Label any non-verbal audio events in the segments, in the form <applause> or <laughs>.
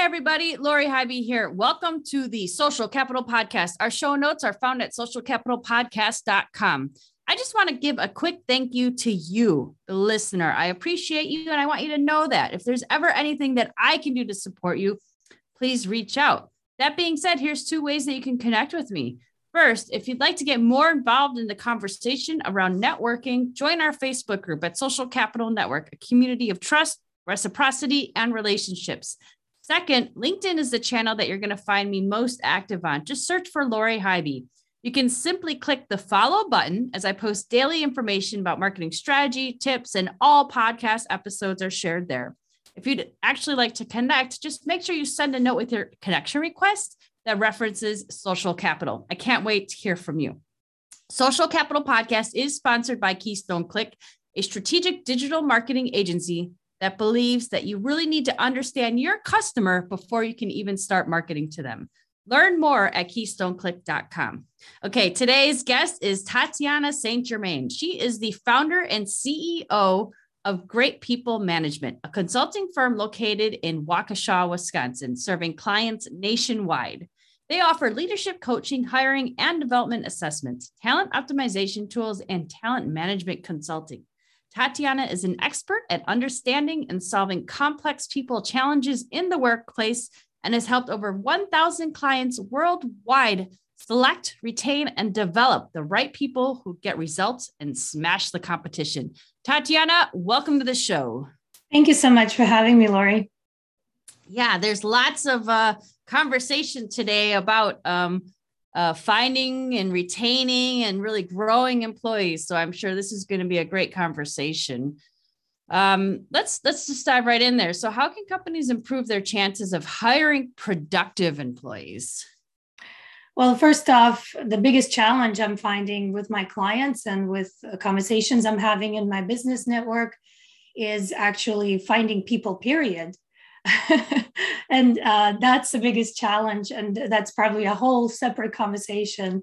Hey, everybody, Lori Highby here. Welcome to the Social Capital Podcast. Our show notes are found at socialcapitalpodcast.com. I just want to give a quick thank you to you, the listener. I appreciate you, and I want you to know that if there's ever anything that I can do to support you, please reach out. That being said, here's two ways that you can connect with me. First, if you'd like to get more involved in the conversation around networking, join our Facebook group at Social Capital Network, a community of trust, reciprocity, and relationships. Second, LinkedIn is the channel that you're going to find me most active on. Just search for Lori Highby. You can simply click the follow button as I post daily information about marketing strategy, tips, and all podcast episodes are shared there. If you'd actually like to connect, just make sure you send a note with your connection request that references social capital. I can't wait to hear from you. Social Capital Podcast is sponsored by Keystone Click, a strategic digital marketing agency that believes that you really need to understand your customer before you can even start marketing to them. Learn more at keystoneclick.com. Okay, today's guest is Tatyana St. Germain. She is the founder and CEO of Great People Management, a consulting firm located in Waukesha, Wisconsin, serving clients nationwide. They offer leadership coaching, hiring, and development assessments, talent optimization tools, and talent management consulting. Tatyana is an expert at understanding and solving complex people challenges in the workplace and has helped over 1,000 clients worldwide select, retain, and develop the right people who get results and smash the competition. Tatyana, welcome to the show. Thank you so much for having me, Lori. Yeah, there's lots of uh, conversation today about um, uh, finding and retaining and really growing employees. So I'm sure this is going to be a great conversation. Um, let's let's just dive right in there. So how can companies improve their chances of hiring productive employees? Well, first off, the biggest challenge I'm finding with my clients and with conversations I'm having in my business network is actually finding people, period. <laughs> and uh, that's the biggest challenge. And that's probably a whole separate conversation.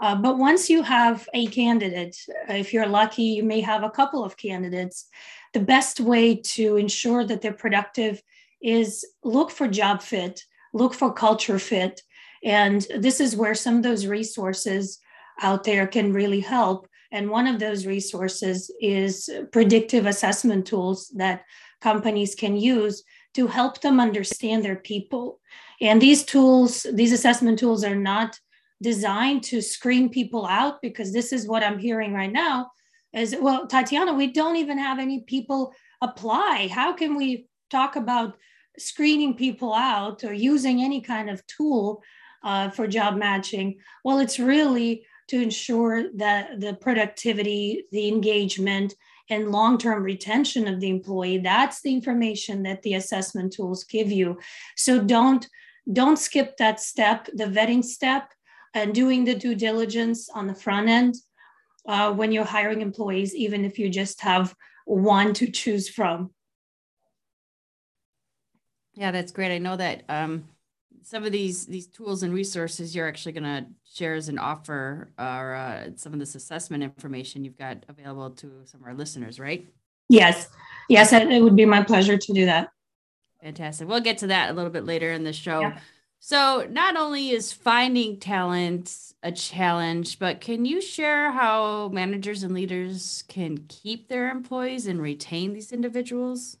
Uh, but once you have a candidate, if you're lucky, you may have a couple of candidates. The best way to ensure that they're productive is look for job fit, look for culture fit. And this is where some of those resources out there can really help. And one of those resources is predictive assessment tools that companies can use to help them understand their people. And these tools, these assessment tools are not designed to screen people out because this is what I'm hearing right now is well, Tatyana, we don't even have any people apply. How can we talk about screening people out or using any kind of tool uh, for job matching? Well, it's really to ensure that the productivity, the engagement, and long-term retention of the employee that's the information that the assessment tools give you. So don't don't skip that step the vetting step and doing the due diligence on the front end uh, when you're hiring employees even if you just have one to choose from. Yeah that's great. I know that um, some of these these tools and resources you're actually going to share as an offer are uh, some of this assessment information you've got available to some of our listeners, right? Yes, yes, it would be my pleasure to do that. Fantastic. We'll get to that a little bit later in the show. Yeah. So, not only is finding talent a challenge, but can you share how managers and leaders can keep their employees and retain these individuals?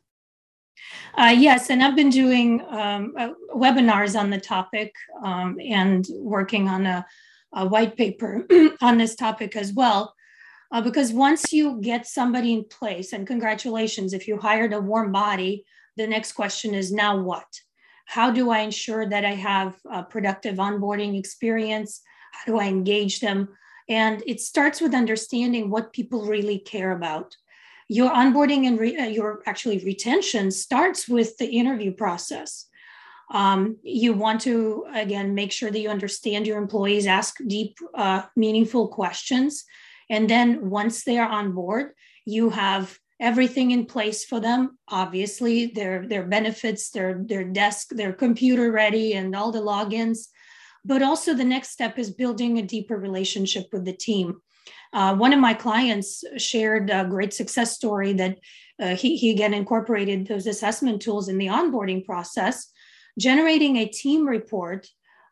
Uh, yes, and I've been doing um, uh, webinars on the topic um, and working on a, a white paper <clears throat> on this topic as well. Uh, because once you get somebody in place, and congratulations, if you hired a warm body, the next question is now what? How do I ensure that I have a productive onboarding experience? How do I engage them? And it starts with understanding what people really care about your onboarding and re, uh, your actually retention starts with the interview process. Um, you want to, again, make sure that you understand your employees, ask deep, uh, meaningful questions. And then once they are on board, you have everything in place for them. Obviously, their, their benefits, their, their desk, their computer ready, and all the logins. But also, the next step is building a deeper relationship with the team. Uh, one of my clients shared a great success story that uh, he, he again incorporated those assessment tools in the onboarding process generating a team report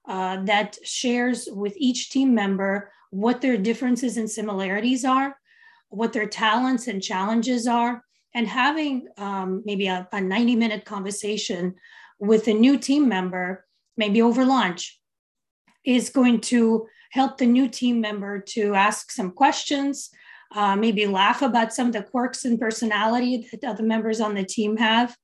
uh, that shares with each team member what their differences and similarities are, what their talents and challenges are, and having um, maybe a, a 90 minute conversation with a new team member, maybe over lunch, is going to help the new team member to ask some questions, uh, maybe laugh about some of the quirks and personality that other members on the team have,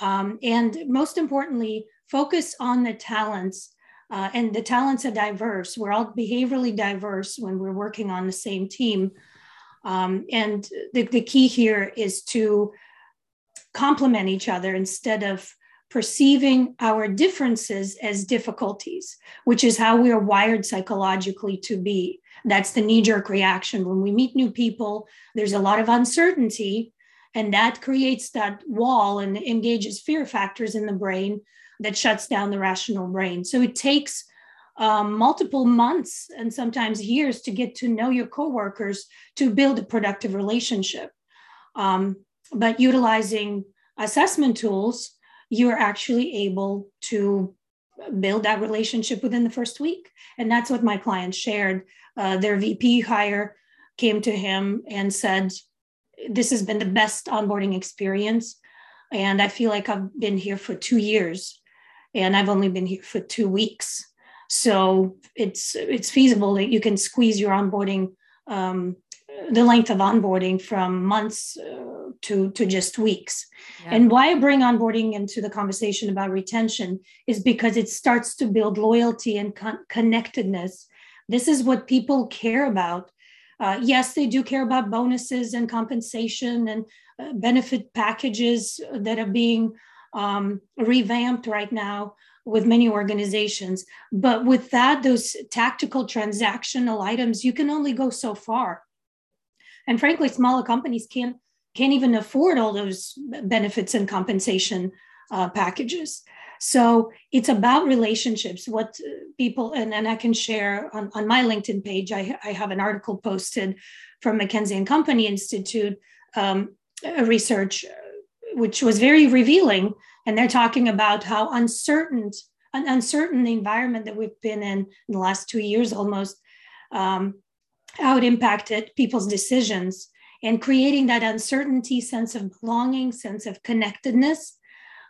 um, and most importantly, focus on the talents. Uh, and the talents are diverse. We're all behaviorally diverse when we're working on the same team. Um, and the, the key here is to complement each other instead of perceiving our differences as difficulties, which is how we are wired psychologically to be. That's the knee jerk reaction. When we meet new people, there's a lot of uncertainty and that creates that wall and engages fear factors in the brain that shuts down the rational brain. So it takes um, multiple months and sometimes years to get to know your coworkers to build a productive relationship. Um, but utilizing assessment tools, you're actually able to build that relationship within the first week. And that's what my client shared. Uh, their VP hire came to him and said, this has been the best onboarding experience. And I feel like I've been here for two years and I've only been here for two weeks. So it's it's feasible that you can squeeze your onboarding, um, the length of onboarding from months uh, to to just weeks. Yeah. And why I bring onboarding into the conversation about retention is because it starts to build loyalty and con- connectedness. This is what people care about uh, yes, they do care about bonuses and compensation and uh, benefit packages that are being um, revamped right now with many organizations. But with that, those tactical transactional items, you can only go so far. And frankly, smaller companies can't can't even afford all those benefits and compensation uh, packages. So it's about relationships, what people, and, and I can share on, on my LinkedIn page, I, I have an article posted from McKinsey and Company Institute um, research, which was very revealing. And they're talking about how uncertain, an uncertain environment that we've been in in the last two years almost, um, how it impacted people's decisions and creating that uncertainty, sense of belonging, sense of connectedness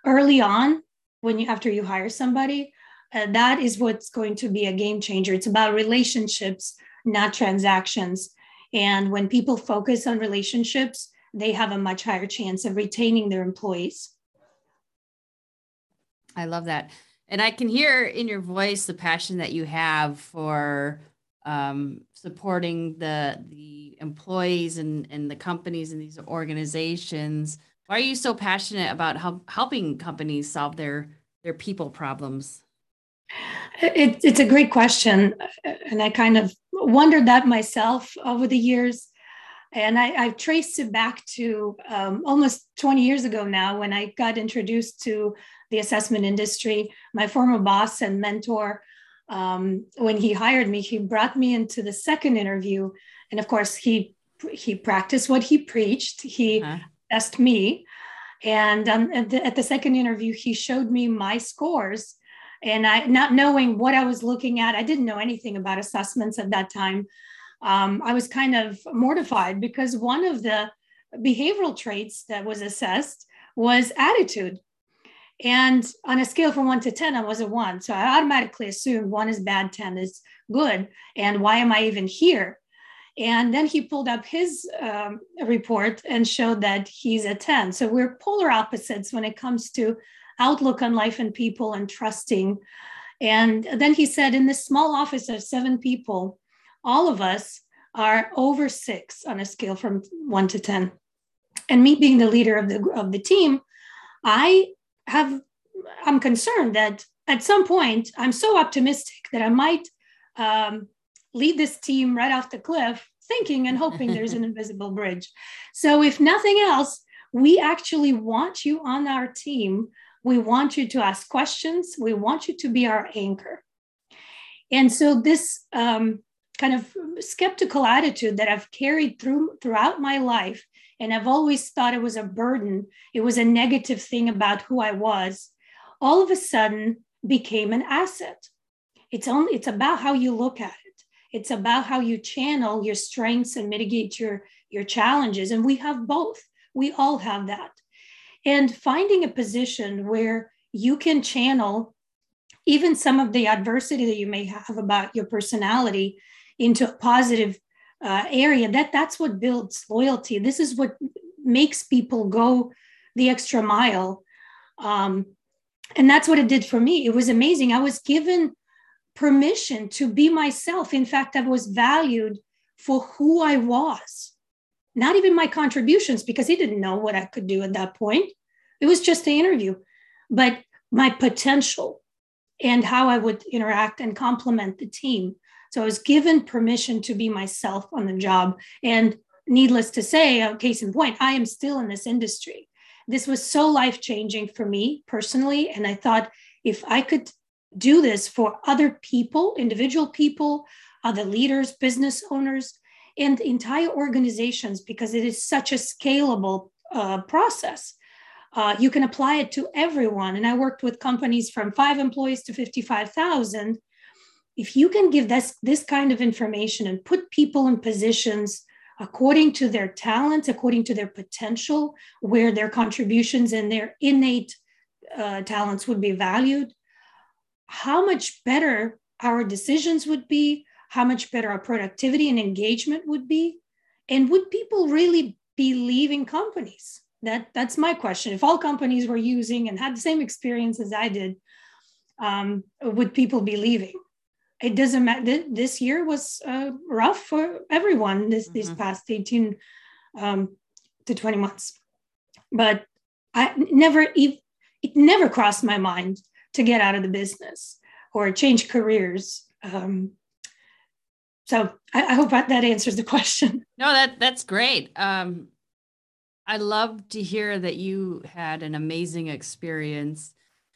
early on when you after you hire somebody. Uh, that is what's going to be a game changer. It's about relationships not transactions. And when people focus on relationships they have a much higher chance of retaining their employees. I love that. And i can hear in your voice the passion that you have for um, supporting the the employees and, and the companies and these organizations why are you so passionate about help, helping companies solve their their people problems? It, it's a great question, and I kind of wondered that myself over the years. And I, have traced it back to um, almost 20 years ago now when I got introduced to the assessment industry. My former boss and mentor, um, when he hired me, he brought me into the second interview, and of course he he practiced what he preached. He uh-huh asked me. And um, at, the, at the second interview, he showed me my scores. And I, not knowing what I was looking at, I didn't know anything about assessments at that time. Um, I was kind of mortified because one of the behavioral traits that was assessed was attitude. And on a scale from one to 10, I was a one. So I automatically assumed one is bad, 10 is good. And why am I even here? And then he pulled up his um, report and showed that he's a 10. So we're polar opposites when it comes to outlook on life and people and trusting. And then he said, in this small office of seven people, all of us are over six on a scale from one to 10. And me being the leader of the, of the team, I have I'm concerned that at some point, I'm so optimistic that I might um, lead this team right off the cliff, thinking and hoping there's an <laughs> invisible bridge. So, if nothing else, we actually want you on our team. We want you to ask questions. We want you to be our anchor. And so, this um, kind of skeptical attitude that I've carried through throughout my life, and I've always thought it was a burden, it was a negative thing about who I was, all of a sudden became an asset. It's only it's about how you look at it. It's about how you channel your strengths and mitigate your your challenges. And we have both. We all have that. And finding a position where you can channel even some of the adversity that you may have about your personality into a positive uh, area that that's what builds loyalty. This is what makes people go the extra mile. Um, and that's what it did for me. It was amazing. I was given permission to be myself. In fact i was valued for who i was not even my contributions because he didn't know what i could do at that point. It was just an interview but my potential and how i would interact and complement the team so I was given permission to be myself on the job. And needless to say, uh, case in point, I am still in this industry. This was so life changing for me personally. And I thought if I could do this for other people, individual people, other leaders, business owners, and entire organizations, because it is such a scalable uh, process. Uh, you can apply it to everyone. And I worked with companies from five employees to 55,000 if you can give this this kind of information and put people in positions according to their talents according to their potential where their contributions and their innate uh, talents would be valued how much better our decisions would be how much better our productivity and engagement would be and would people really be leaving companies? That that's my question. If all companies were using and had the same experience as i did um, would people be leaving it doesn't matter. This year was uh, rough for everyone. This mm-hmm. these past eighteen um, to twenty months, but I never it never crossed my mind to get out of the business or change careers. Um, so I, I, hope that, that answers the question. <laughs> No, that that's great. Um, I love to hear that you had an amazing experience,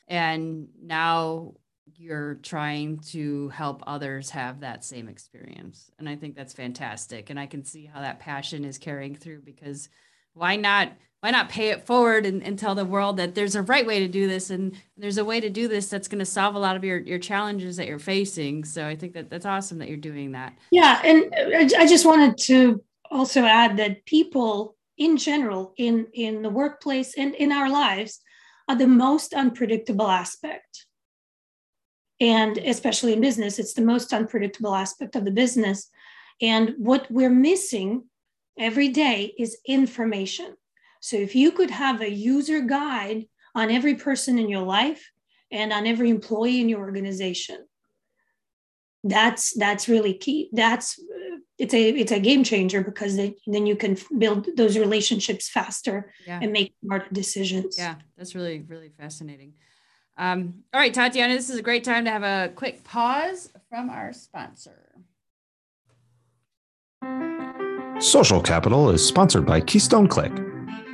and now you're trying to help others have that same experience. And I think that's fantastic. And I can see how that passion is carrying through because why not why not pay it forward and, and tell the world that there's a right way to do this and there's a way to do this that's going to solve a lot of your, your challenges that you're facing. So I think that that's awesome that you're doing that. Yeah. And uh, I just wanted to also add that people in general in, in the workplace and in our lives are the most unpredictable aspect and especially in business, it's the most unpredictable aspect of the business. And what we're missing every day is information. So if you could have a user guide on every person in your life and on every employee in your organization, that's that's really key. That's it's a it's a game changer because they, then you can build those relationships faster yeah. and make smarter decisions. Yeah, that's really really fascinating. Um, all right, Tatyana, this is a great time to have a quick pause from our sponsor. Social Capital is sponsored by Keystone Click.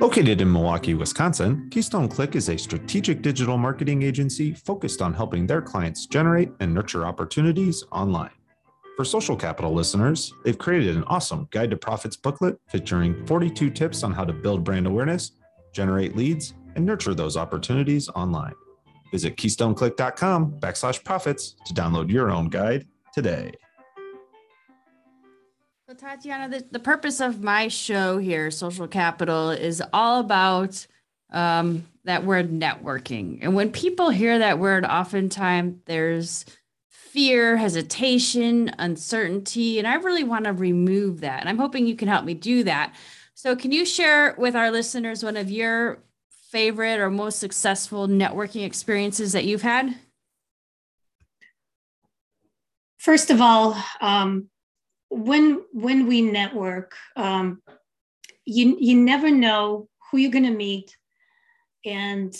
Located in Milwaukee, Wisconsin, Keystone Click is a strategic digital marketing agency focused on helping their clients generate and nurture opportunities online. For Social Capital listeners, they've created an awesome Guide to Profits booklet featuring 42 tips on how to build brand awareness, generate leads, and nurture those opportunities online. Visit keystoneclick.com backslash profits to download your own guide today. So, Tatyana, the, the purpose of my show here, Social Capital, is all about um, that word networking. And when people hear that word, oftentimes there's fear, hesitation, uncertainty. And I really want to remove that. And I'm hoping you can help me do that. So, can you share with our listeners one of your favorite or most successful networking experiences that you've had? First of all, um, when when we network, um, you you never know who you're going to meet, and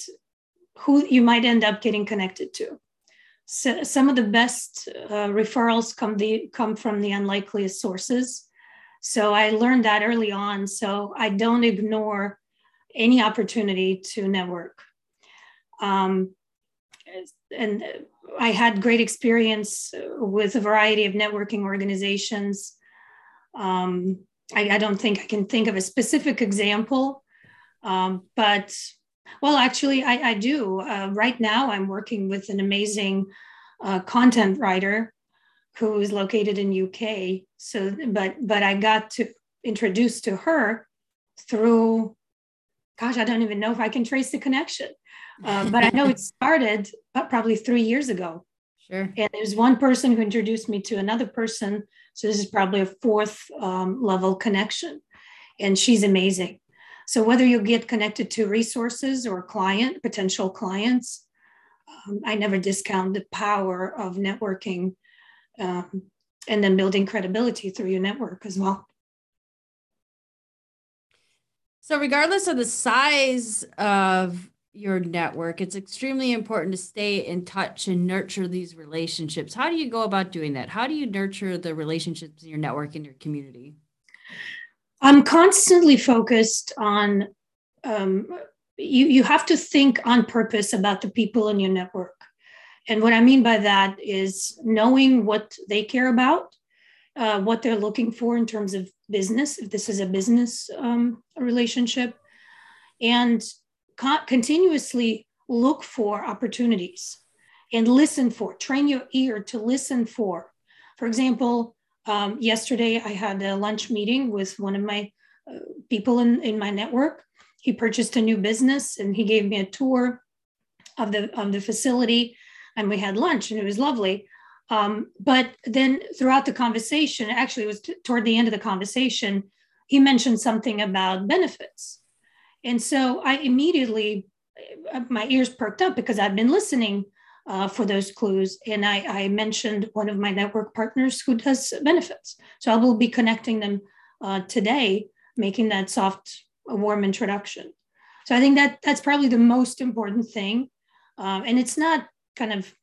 who you might end up getting connected to. So some of the best uh, referrals come the come from the unlikeliest sources. So I learned that early on. So I don't ignore any opportunity to network. Um, and I had great experience with a variety of networking organizations. Um, I, I, don't think I can think of a specific example, um, but well, actually, I, I do. Uh, right now, I'm working with an amazing uh, content writer who is located in UK. So, but but I got to introduce to her through, gosh, I don't even know if I can trace the connection, uh, but I know it <laughs> started probably three years ago. Sure. And there's one person who introduced me to another person. So this is probably a fourth um, level connection, and she's amazing. So whether you get connected to resources or client, potential clients, um, I never discount the power of networking um, and then building credibility through your network as well. So, regardless of the size of your network, it's extremely important to stay in touch and nurture these relationships. How do you go about doing that? How do you nurture the relationships in your network in your community? I'm constantly focused on um, you, you have to think on purpose about the people in your network. And what I mean by that is knowing what they care about, uh, what they're looking for in terms of business, if this is a business um, relationship, and con- continuously look for opportunities and listen for, train your ear to listen for. For example, um, yesterday, I had a lunch meeting with one of my uh, people in, in my network. He purchased a new business and he gave me a tour of the, of the facility and we had lunch and it was lovely. Um, but then throughout the conversation, actually, it was t- toward the end of the conversation, he mentioned something about benefits. And so I immediately, uh, my ears perked up because I've been listening uh, for those clues. And I, I, mentioned one of my network partners who does benefits. So I will be connecting them uh, today, making that soft, warm introduction. So I think that that's probably the most important thing. Um, and it's not kind of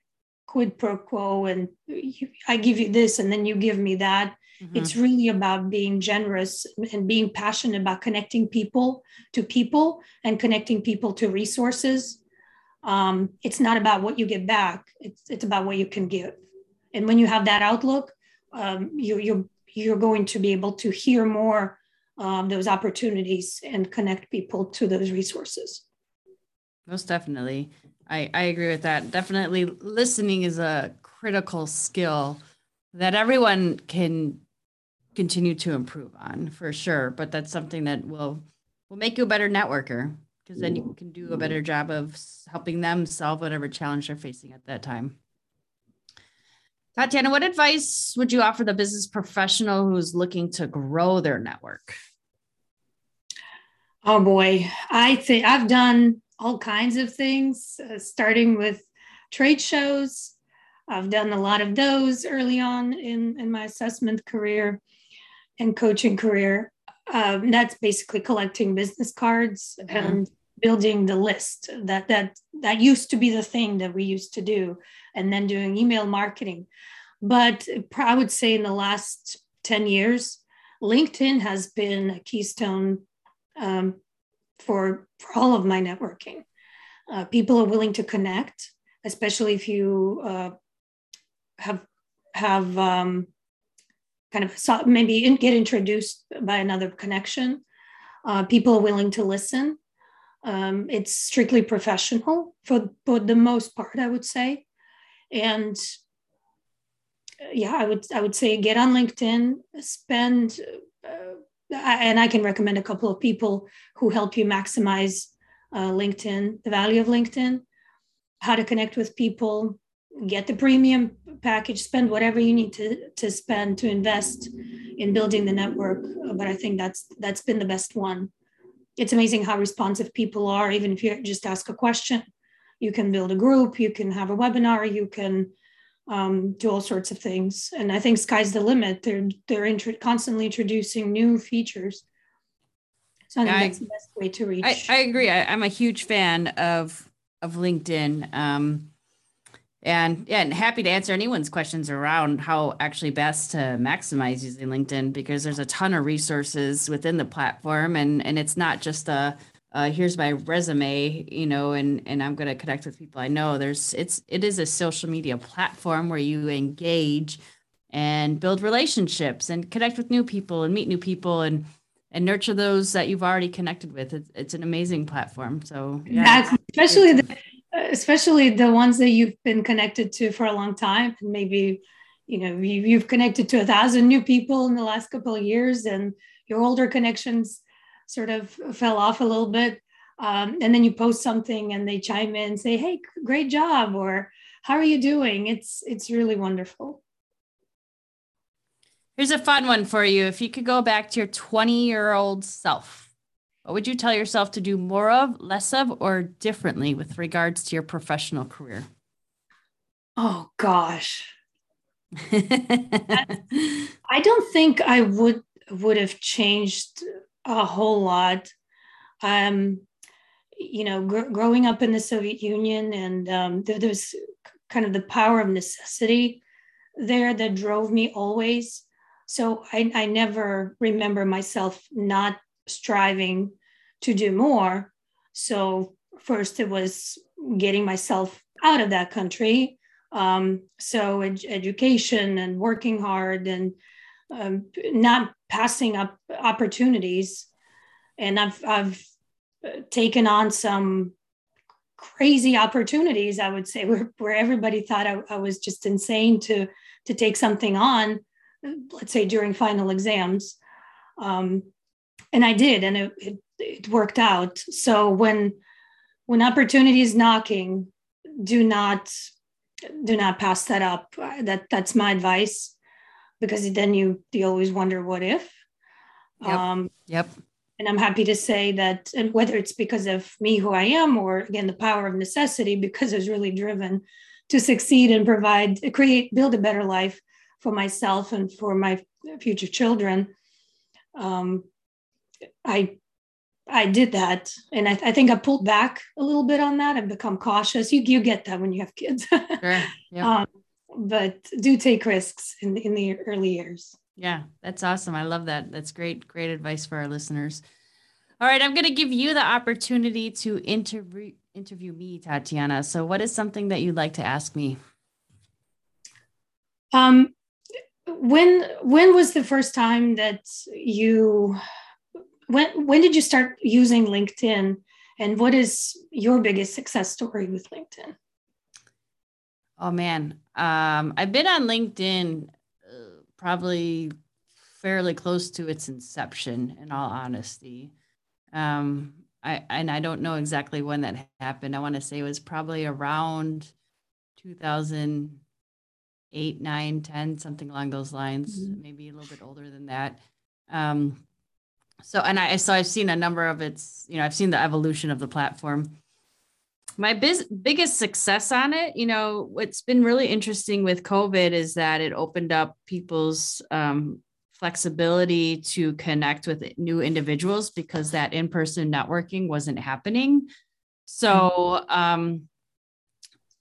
quid pro quo and you, I give you this and then you give me that. Mm-hmm. It's really about being generous and being passionate about connecting people to people and connecting people to resources. Um, it's not about what you get back. It's, it's about what you can give. And when you have that outlook um, you, you're, you're going to be able to hear more um, those opportunities and connect people to those resources. Most definitely I, I agree with that definitely listening is a critical skill that everyone can continue to improve on for sure but that's something that will will make you a better networker because then you can do a better job of helping them solve whatever challenge they're facing at that time. Tatyana, what advice would you offer the business professional who's looking to grow their network? Oh boy, I think I've done all kinds of things, uh, starting with trade shows. I've done a lot of those early on in, in my assessment career and coaching career. Um, that's basically collecting business cards mm-hmm. and building the list that that that used to be the thing that we used to do and then doing email marketing but i would say in the last 10 years linkedin has been a keystone um, for for all of my networking. Uh, people are willing to connect especially if you uh, have have um, kind of maybe get introduced by another connection. Uh, people are willing to listen. Um, it's strictly professional for, for the most part, I would say. And uh, yeah, I would I would say get on LinkedIn, spend, uh, and I can recommend a couple of people who help you maximize uh, LinkedIn, the value of LinkedIn, how to connect with people, get the premium package, spend whatever you need to to spend to invest in building the network. But I think that's that's been the best one it's amazing how responsive people are, even if you just ask a question. You can build a group, you can have a webinar, you can um, do all sorts of things. And I think sky's the limit. They're they're intro- constantly introducing new features. So I think I, that's the best way to reach. I, I agree. I, I'm a huge fan of of LinkedIn. Um, and yeah, and happy to answer anyone's questions around how actually best to maximize using LinkedIn because there's a ton of resources within the platform, and and it's not just a uh, here's my resume, you know, and and I'm going to connect with people I know. There's it's it is a social media platform where you engage and build relationships and connect with new people and meet new people and and nurture those that you've already connected with. It's, it's an amazing platform. So yeah, especially the especially the ones that you've been connected to for a long time and maybe you know you, you've connected to a thousand new people in the last couple of years and your older connections sort of fell off a little bit um, and then you post something and they chime in and say hey great job or how are you doing it's it's really wonderful here's a fun one for you if you could go back to your 20 year old self what would you tell yourself to do more of, less of, or differently with regards to your professional career? Oh, gosh. <laughs> I don't think I would would have changed a whole lot. Um, you know, gr- growing up in the Soviet Union, and um, there, there's kind of the power of necessity there that drove me always. So I, I never remember myself not striving to do more. So, first, it was getting myself out of that country. Um, so, ed- education and working hard and um, not passing up opportunities. And I've, I've taken on some crazy opportunities, I would say, <laughs> where, where everybody thought I, I was just insane to, to take something on, let's say during final exams. Um, and I did, and it, it, it worked out. So when when opportunity is knocking, do not do not pass that up. That that's my advice, because then you you always wonder what if. Yep. Um, yep. And I'm happy to say that, and whether it's because of me who I am, or again the power of necessity, because I was really driven to succeed and provide, create, build a better life for myself and for my future children. Um, I I did that, and I, I, think I pulled back a little bit on that and become cautious. You you get that when you have kids, <laughs> sure. um, but do take risks in in the early years. Yeah, that's awesome. I love that. That's great, great advice for our listeners. All right, I'm going to give you the opportunity to interview interview me, Tatyana. So, what is something that you'd like to ask me? Um, when when was the first time that you when when did you start using LinkedIn, and what is your biggest success story with LinkedIn? Oh man, um, I've been on LinkedIn uh, probably fairly close to its inception. In all honesty, um, I and I don't know exactly when that happened. I want to say it was probably around 2008, 9, 10, something along those lines. Mm-hmm. Maybe a little bit older than that. Um, so and i so i've seen a number of its you know i've seen the evolution of the platform my biz, biggest success on it you know what's been really interesting with covid is that it opened up people's um, flexibility to connect with new individuals because that in-person networking wasn't happening so um,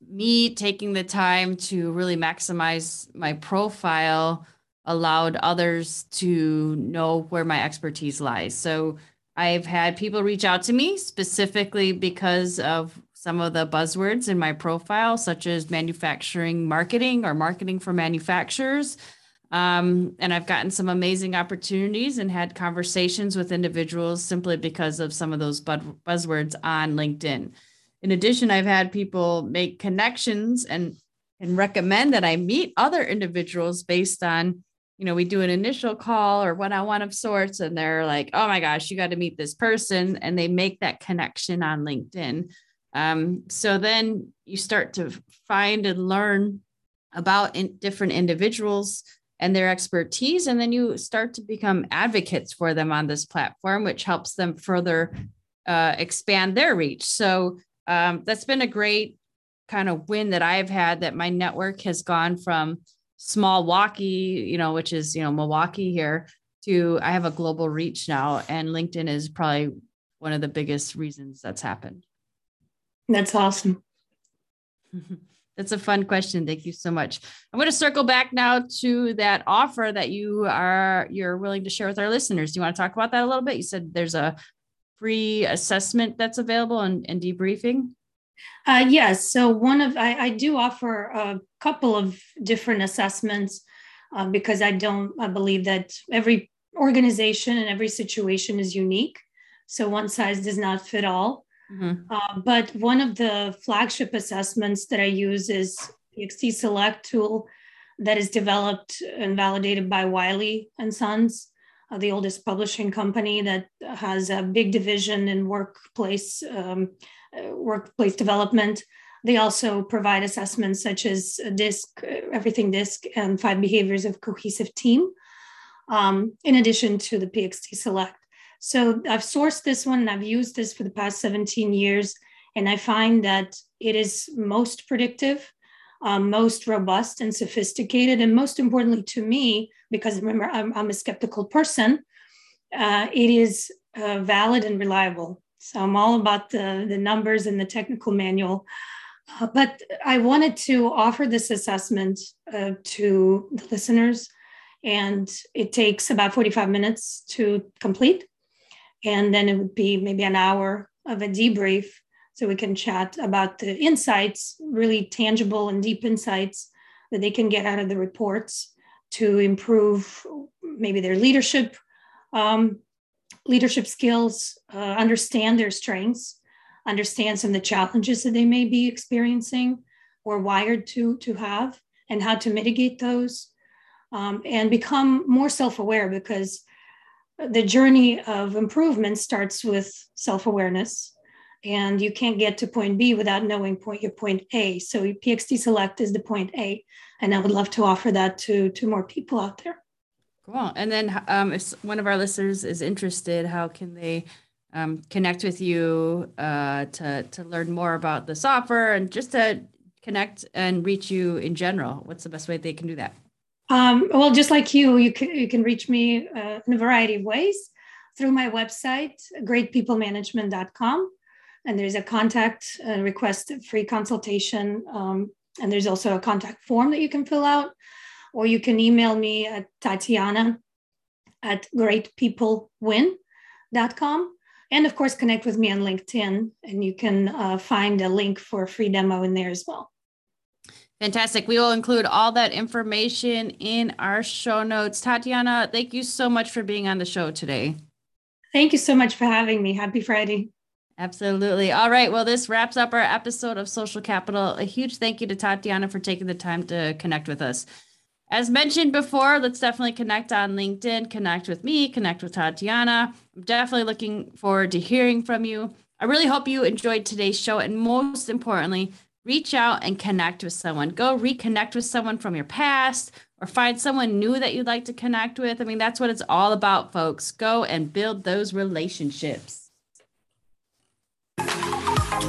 me taking the time to really maximize my profile allowed others to know where my expertise lies. So I've had people reach out to me specifically because of some of the buzzwords in my profile, such as manufacturing marketing or marketing for manufacturers. Um, and I've gotten some amazing opportunities and had conversations with individuals simply because of some of those buzzwords on LinkedIn. In addition, I've had people make connections and and recommend that I meet other individuals based on you know, we do an initial call or one on one of sorts, and they're like, oh my gosh, you got to meet this person. And they make that connection on LinkedIn. Um, so then you start to find and learn about in different individuals and their expertise. And then you start to become advocates for them on this platform, which helps them further uh, expand their reach. So um, that's been a great kind of win that I've had that my network has gone from small walkie, you know, which is, you know, Milwaukee here to I have a global reach now. And LinkedIn is probably one of the biggest reasons that's happened. That's awesome. <laughs> That's a fun question. Thank you so much. I'm going to circle back now to that offer that you are you're willing to share with our listeners. Do you want to talk about that a little bit? You said there's a free assessment that's available and, and debriefing. Uh, yes. So one of I, I, do offer a couple of different assessments uh, because I don't I believe that every organization and every situation is unique. So one size does not fit all. Mm-hmm. Uh, but one of the flagship assessments that I use is the PXT Select tool that is developed and validated by Wiley and Sons, uh, the oldest publishing company that has a big division in workplace um, uh, workplace development. They also provide assessments such as DISC, Everything DISC, and Five Behaviors of Cohesive Team, um, in addition to the PXT Select. So I've sourced this one and I've used this for the past 17 years. And I find that it is most predictive, um, most robust and sophisticated. And most importantly to me, because remember, I'm, I'm a skeptical person, uh, it is uh, valid and reliable. So I'm all about the, the numbers and the technical manual. Uh, but I wanted to offer this assessment uh, to the listeners, and it takes about 45 minutes to complete and then it would be maybe an hour of a debrief so we can chat about the insights really tangible and deep insights that they can get out of the reports to improve maybe their leadership um, leadership skills uh, understand their strengths understand some of the challenges that they may be experiencing or wired to to have and how to mitigate those um, and become more self-aware because the journey of improvement starts with self-awareness and you can't get to point b without knowing point your point a. So pxt select is the point a and i would love to offer that to to more people out there. Cool. And then um, if one of our listeners is interested how can they um, connect with you uh, to to learn more about the software and just to connect and reach you in general? What's the best way they can do that um, well, just like you, you can, you can reach me uh, in a variety of ways through my website, greatpeoplemanagement.com. And there's a contact uh, request free consultation. Um, and there's also a contact form that you can fill out. Or you can email me at Tatyana at greatpeoplewin.com. And of course, connect with me on LinkedIn. And you can uh, find a link for a free demo in there as well. Fantastic. We will include all that information in our show notes. Tatyana, thank you so much for being on the show today. Thank you so much for having me. Happy Friday. Absolutely. All right. Well, this wraps up our episode of Social Capital. A huge thank you to Tatyana for taking the time to connect with us. As mentioned before, let's definitely connect on LinkedIn, connect with me, connect with Tatyana. I'm definitely looking forward to hearing from you. I really hope you enjoyed today's show. And most importantly, reach out and connect with someone. Go reconnect with someone from your past or find someone new that you'd like to connect with. I mean, that's what it's all about, folks. Go and build those relationships.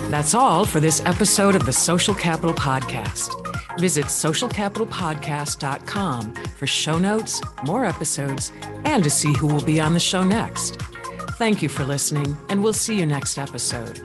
That's all for this episode of the Social Capital Podcast. Visit socialcapitalpodcast.com for show notes, more episodes, and to see who will be on the show next. Thank you for listening, and we'll see you next episode.